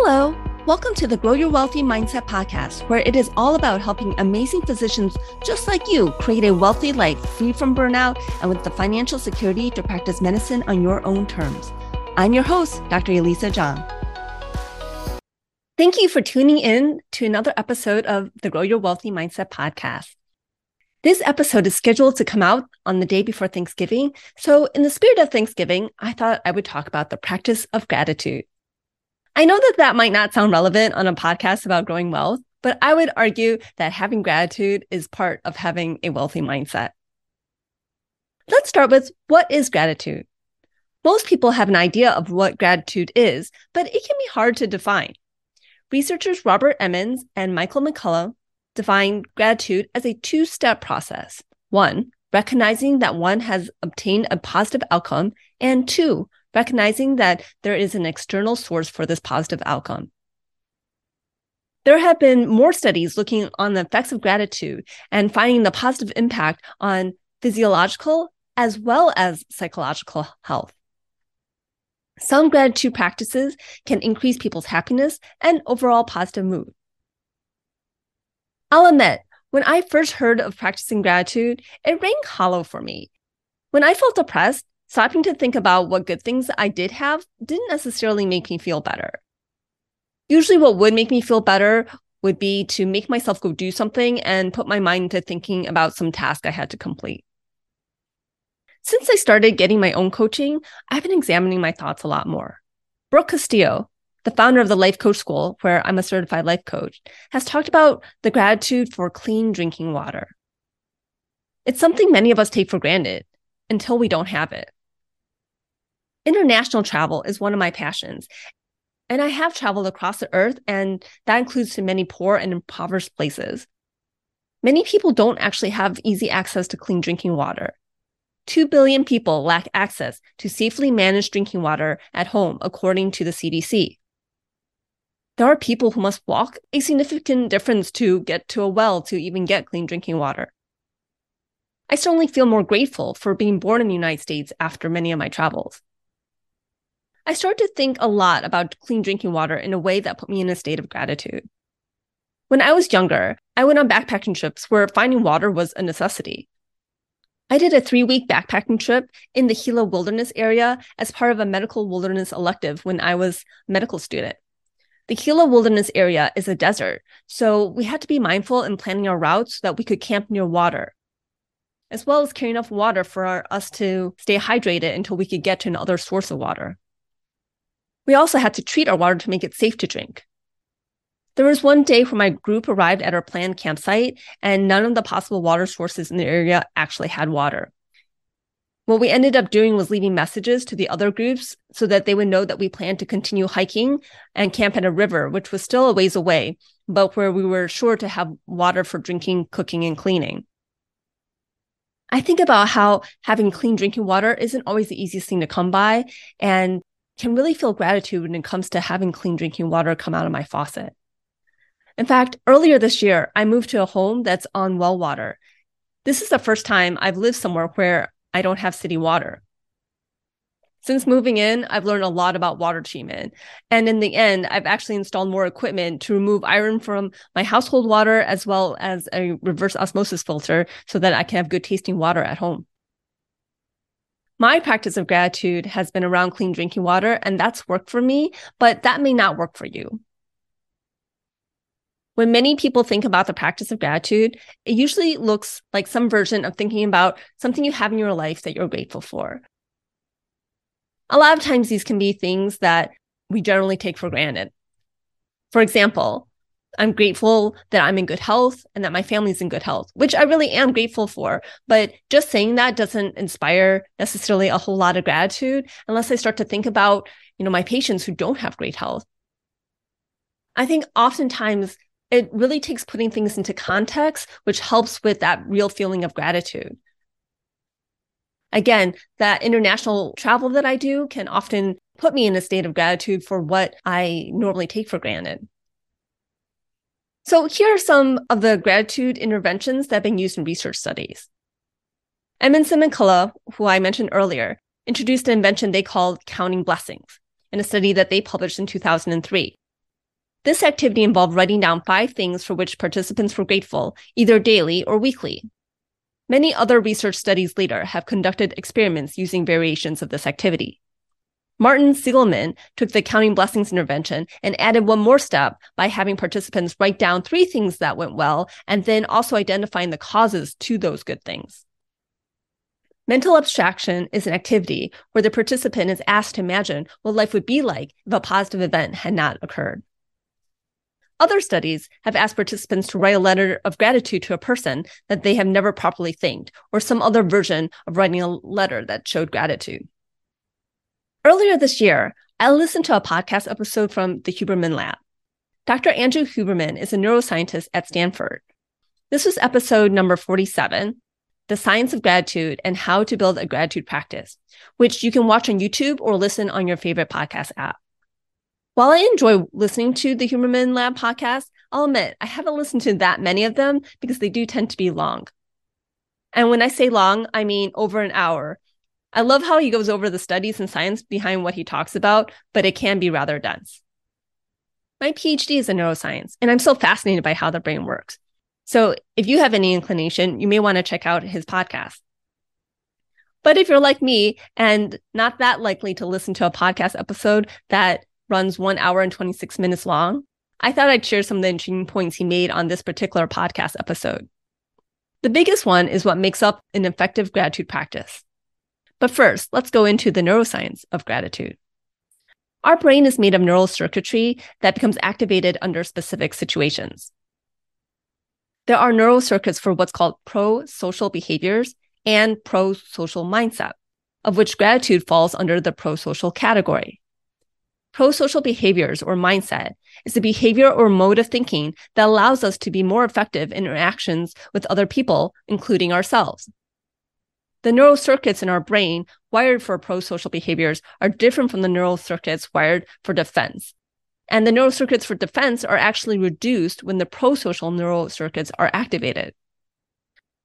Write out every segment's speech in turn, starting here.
Hello. Welcome to the Grow Your Wealthy Mindset podcast, where it is all about helping amazing physicians just like you create a wealthy life free from burnout and with the financial security to practice medicine on your own terms. I'm your host, Dr. Elisa John. Thank you for tuning in to another episode of the Grow Your Wealthy Mindset podcast. This episode is scheduled to come out on the day before Thanksgiving. So, in the spirit of Thanksgiving, I thought I would talk about the practice of gratitude. I know that that might not sound relevant on a podcast about growing wealth, but I would argue that having gratitude is part of having a wealthy mindset. Let's start with what is gratitude? Most people have an idea of what gratitude is, but it can be hard to define. Researchers Robert Emmons and Michael McCullough define gratitude as a two step process. One, recognizing that one has obtained a positive outcome, and two, recognizing that there is an external source for this positive outcome. There have been more studies looking on the effects of gratitude and finding the positive impact on physiological as well as psychological health. Some gratitude practices can increase people's happiness and overall positive mood. I'll admit, when I first heard of practicing gratitude, it rang hollow for me. When I felt depressed, stopping to think about what good things I did have didn't necessarily make me feel better. Usually, what would make me feel better would be to make myself go do something and put my mind to thinking about some task I had to complete. Since I started getting my own coaching, I've been examining my thoughts a lot more. Brooke Castillo, the founder of the Life Coach School, where I'm a certified life coach, has talked about the gratitude for clean drinking water. It's something many of us take for granted until we don't have it. International travel is one of my passions. And I have traveled across the earth, and that includes to many poor and impoverished places. Many people don't actually have easy access to clean drinking water. 2 billion people lack access to safely managed drinking water at home, according to the CDC. There are people who must walk a significant distance to get to a well to even get clean drinking water. I certainly feel more grateful for being born in the United States after many of my travels. I started to think a lot about clean drinking water in a way that put me in a state of gratitude. When I was younger, I went on backpacking trips where finding water was a necessity. I did a three week backpacking trip in the Gila Wilderness area as part of a medical wilderness elective when I was a medical student. The Gila Wilderness area is a desert, so we had to be mindful in planning our routes so that we could camp near water, as well as carry enough water for our, us to stay hydrated until we could get to another source of water. We also had to treat our water to make it safe to drink. There was one day where my group arrived at our planned campsite, and none of the possible water sources in the area actually had water. What we ended up doing was leaving messages to the other groups so that they would know that we planned to continue hiking and camp at a river, which was still a ways away, but where we were sure to have water for drinking, cooking, and cleaning. I think about how having clean drinking water isn't always the easiest thing to come by. And can really feel gratitude when it comes to having clean drinking water come out of my faucet. In fact, earlier this year, I moved to a home that's on well water. This is the first time I've lived somewhere where I don't have city water. Since moving in, I've learned a lot about water treatment. And in the end, I've actually installed more equipment to remove iron from my household water as well as a reverse osmosis filter so that I can have good tasting water at home. My practice of gratitude has been around clean drinking water, and that's worked for me, but that may not work for you. When many people think about the practice of gratitude, it usually looks like some version of thinking about something you have in your life that you're grateful for. A lot of times, these can be things that we generally take for granted. For example, I'm grateful that I'm in good health and that my family's in good health, which I really am grateful for. But just saying that doesn't inspire necessarily a whole lot of gratitude unless I start to think about, you know, my patients who don't have great health. I think oftentimes it really takes putting things into context, which helps with that real feeling of gratitude. Again, that international travel that I do can often put me in a state of gratitude for what I normally take for granted. So here are some of the gratitude interventions that have been used in research studies. And McCullough, who I mentioned earlier, introduced an invention they called counting blessings in a study that they published in 2003. This activity involved writing down five things for which participants were grateful, either daily or weekly. Many other research studies later have conducted experiments using variations of this activity. Martin Seligman took the counting blessings intervention and added one more step by having participants write down three things that went well and then also identifying the causes to those good things. Mental abstraction is an activity where the participant is asked to imagine what life would be like if a positive event had not occurred. Other studies have asked participants to write a letter of gratitude to a person that they have never properly thanked, or some other version of writing a letter that showed gratitude. Earlier this year, I listened to a podcast episode from the Huberman Lab. Dr. Andrew Huberman is a neuroscientist at Stanford. This was episode number 47, The Science of Gratitude and How to Build a Gratitude Practice, which you can watch on YouTube or listen on your favorite podcast app. While I enjoy listening to the Huberman Lab podcast, I'll admit I haven't listened to that many of them because they do tend to be long. And when I say long, I mean over an hour. I love how he goes over the studies and science behind what he talks about, but it can be rather dense. My PhD is in neuroscience, and I'm so fascinated by how the brain works. So if you have any inclination, you may want to check out his podcast. But if you're like me and not that likely to listen to a podcast episode that runs one hour and 26 minutes long, I thought I'd share some of the interesting points he made on this particular podcast episode. The biggest one is what makes up an effective gratitude practice. But first, let's go into the neuroscience of gratitude. Our brain is made of neural circuitry that becomes activated under specific situations. There are neural circuits for what's called pro social behaviors and pro social mindset, of which gratitude falls under the pro social category. Pro-social behaviors or mindset is a behavior or mode of thinking that allows us to be more effective in interactions with other people, including ourselves. The neural circuits in our brain wired for pro-social behaviors are different from the neural circuits wired for defense. And the neural circuits for defense are actually reduced when the pro-social neural circuits are activated.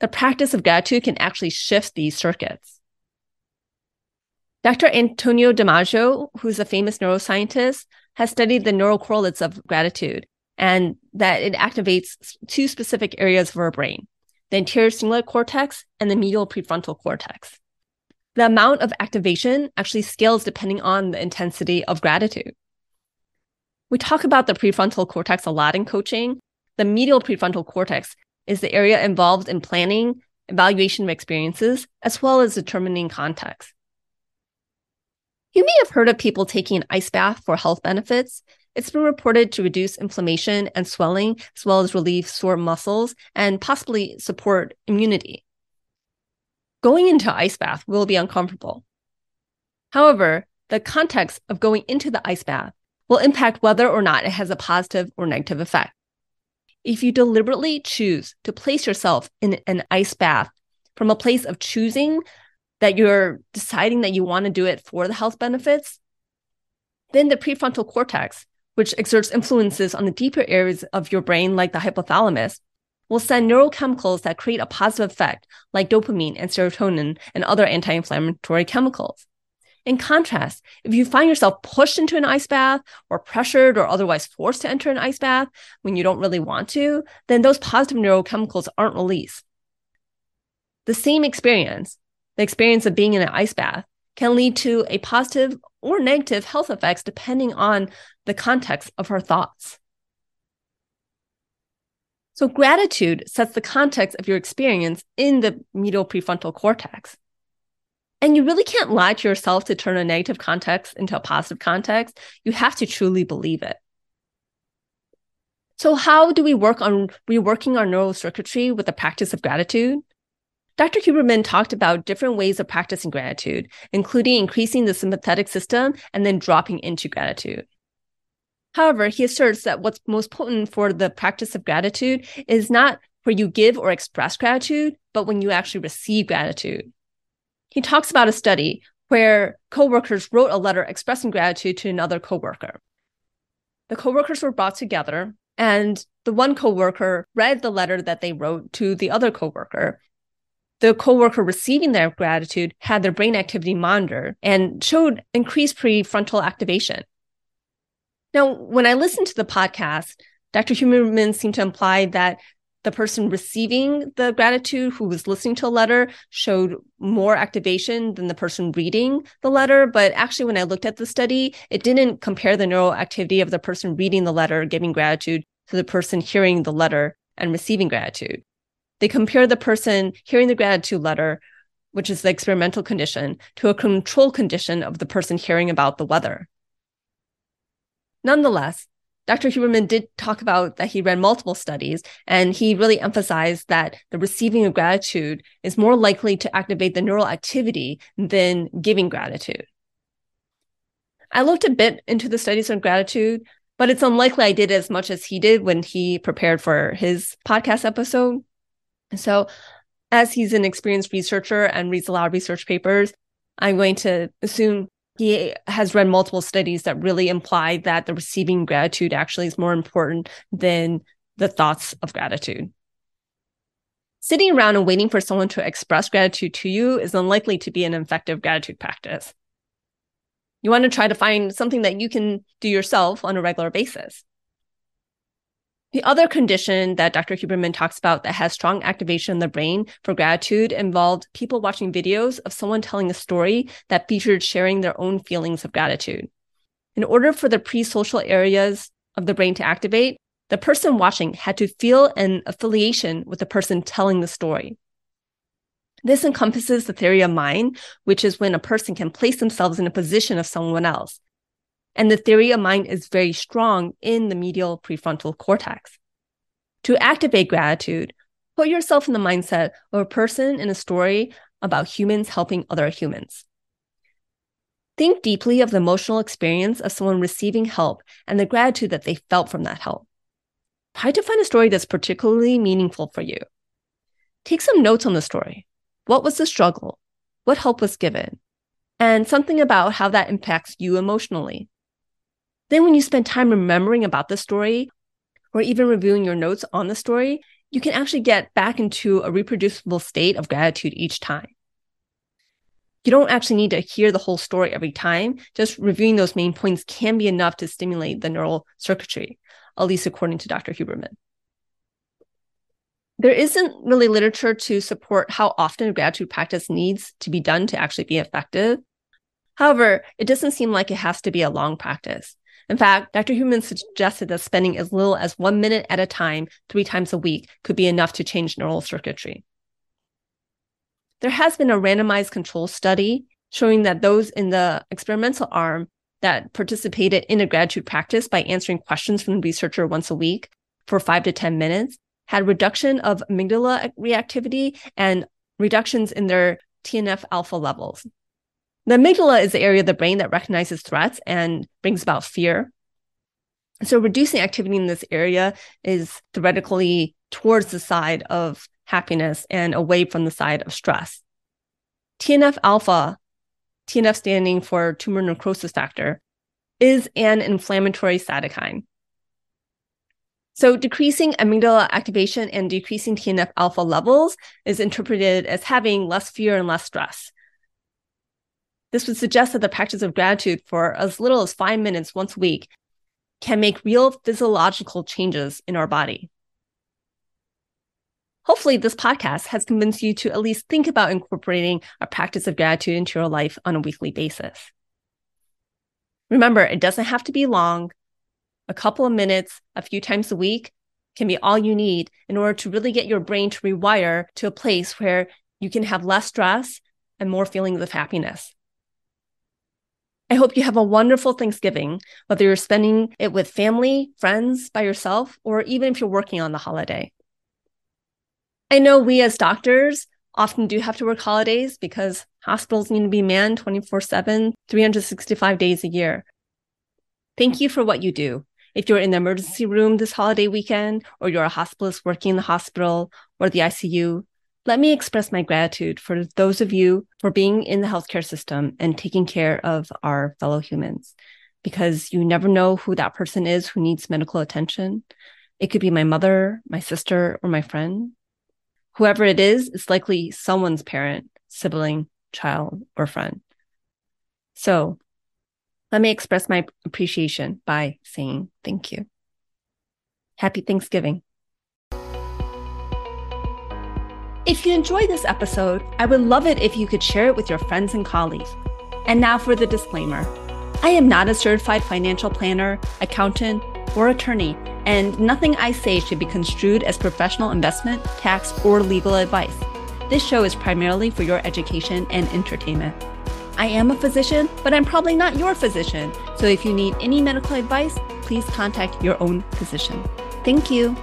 The practice of gratitude can actually shift these circuits. Dr. Antonio Damasio, who's a famous neuroscientist, has studied the neural correlates of gratitude and that it activates two specific areas of our brain, the anterior cingulate cortex and the medial prefrontal cortex. The amount of activation actually scales depending on the intensity of gratitude. We talk about the prefrontal cortex a lot in coaching. The medial prefrontal cortex is the area involved in planning, evaluation of experiences, as well as determining context. You may have heard of people taking an ice bath for health benefits. It's been reported to reduce inflammation and swelling, as well as relieve sore muscles and possibly support immunity. Going into ice bath will be uncomfortable. However, the context of going into the ice bath will impact whether or not it has a positive or negative effect. If you deliberately choose to place yourself in an ice bath from a place of choosing that you're deciding that you want to do it for the health benefits, then the prefrontal cortex, which exerts influences on the deeper areas of your brain, like the hypothalamus, will send neurochemicals that create a positive effect, like dopamine and serotonin and other anti inflammatory chemicals. In contrast, if you find yourself pushed into an ice bath or pressured or otherwise forced to enter an ice bath when you don't really want to, then those positive neurochemicals aren't released. The same experience, the experience of being in an ice bath can lead to a positive or negative health effects depending on the context of her thoughts. So, gratitude sets the context of your experience in the medial prefrontal cortex. And you really can't lie to yourself to turn a negative context into a positive context. You have to truly believe it. So, how do we work on reworking our neural circuitry with the practice of gratitude? Dr. Huberman talked about different ways of practicing gratitude, including increasing the sympathetic system and then dropping into gratitude. However, he asserts that what's most potent for the practice of gratitude is not where you give or express gratitude, but when you actually receive gratitude. He talks about a study where coworkers wrote a letter expressing gratitude to another coworker. The coworkers were brought together and the one coworker read the letter that they wrote to the other coworker the coworker receiving their gratitude had their brain activity monitored and showed increased prefrontal activation. Now, when I listened to the podcast, Dr. Huberman seemed to imply that the person receiving the gratitude who was listening to a letter showed more activation than the person reading the letter. But actually, when I looked at the study, it didn't compare the neural activity of the person reading the letter, giving gratitude, to the person hearing the letter and receiving gratitude. They compared the person hearing the gratitude letter, which is the experimental condition, to a control condition of the person hearing about the weather. Nonetheless, Dr. Huberman did talk about that he read multiple studies, and he really emphasized that the receiving of gratitude is more likely to activate the neural activity than giving gratitude. I looked a bit into the studies on gratitude, but it's unlikely I did as much as he did when he prepared for his podcast episode. So, as he's an experienced researcher and reads a lot of research papers, I'm going to assume he has read multiple studies that really imply that the receiving gratitude actually is more important than the thoughts of gratitude. Sitting around and waiting for someone to express gratitude to you is unlikely to be an effective gratitude practice. You want to try to find something that you can do yourself on a regular basis. The other condition that Dr. Huberman talks about that has strong activation in the brain for gratitude involved people watching videos of someone telling a story that featured sharing their own feelings of gratitude. In order for the pro social areas of the brain to activate, the person watching had to feel an affiliation with the person telling the story. This encompasses the theory of mind, which is when a person can place themselves in a position of someone else, and the theory of mind is very strong in the medial prefrontal cortex. To activate gratitude, put yourself in the mindset of a person in a story about humans helping other humans. Think deeply of the emotional experience of someone receiving help and the gratitude that they felt from that help. Try to find a story that's particularly meaningful for you. Take some notes on the story. What was the struggle? What help was given? And something about how that impacts you emotionally. Then, when you spend time remembering about the story or even reviewing your notes on the story, you can actually get back into a reproducible state of gratitude each time. You don't actually need to hear the whole story every time. Just reviewing those main points can be enough to stimulate the neural circuitry, at least according to Dr. Huberman. There isn't really literature to support how often a gratitude practice needs to be done to actually be effective. However, it doesn't seem like it has to be a long practice. In fact, Dr. Huberman suggested that spending as little as one minute at a time, three times a week, could be enough to change neural circuitry. There has been a randomized control study showing that those in the experimental arm that participated in a gratitude practice by answering questions from the researcher once a week for five to 10 minutes had reduction of amygdala reactivity and reductions in their TNF alpha levels. The amygdala is the area of the brain that recognizes threats and brings about fear. So reducing activity in this area is theoretically towards the side of happiness and away from the side of stress. TNF alpha, TNF standing for tumor necrosis factor, is an inflammatory cytokine. So decreasing amygdala activation and decreasing TNF alpha levels is interpreted as having less fear and less stress. This would suggest that the practice of gratitude for as little as five minutes once a week can make real physiological changes in our body. Hopefully, this podcast has convinced you to at least think about incorporating a practice of gratitude into your life on a weekly basis. Remember, it doesn't have to be long. A couple of minutes, a few times a week can be all you need in order to really get your brain to rewire to a place where you can have less stress and more feelings of happiness. I hope you have a wonderful Thanksgiving, whether you're spending it with family, friends, by yourself, or even if you're working on the holiday. I know we as doctors often do have to work holidays because hospitals need to be manned 24 7, 365 days a year. Thank you for what you do. If you're in the emergency room this holiday weekend, or you're a hospitalist working in the hospital or the ICU, let me express my gratitude for those of you for being in the healthcare system and taking care of our fellow humans because you never know who that person is who needs medical attention. It could be my mother, my sister, or my friend. Whoever it is, it's likely someone's parent, sibling, child, or friend. So Let me express my appreciation by saying thank you. Happy Thanksgiving. If you enjoyed this episode, I would love it if you could share it with your friends and colleagues. And now for the disclaimer I am not a certified financial planner, accountant, or attorney, and nothing I say should be construed as professional investment, tax, or legal advice. This show is primarily for your education and entertainment. I am a physician, but I'm probably not your physician. So if you need any medical advice, please contact your own physician. Thank you.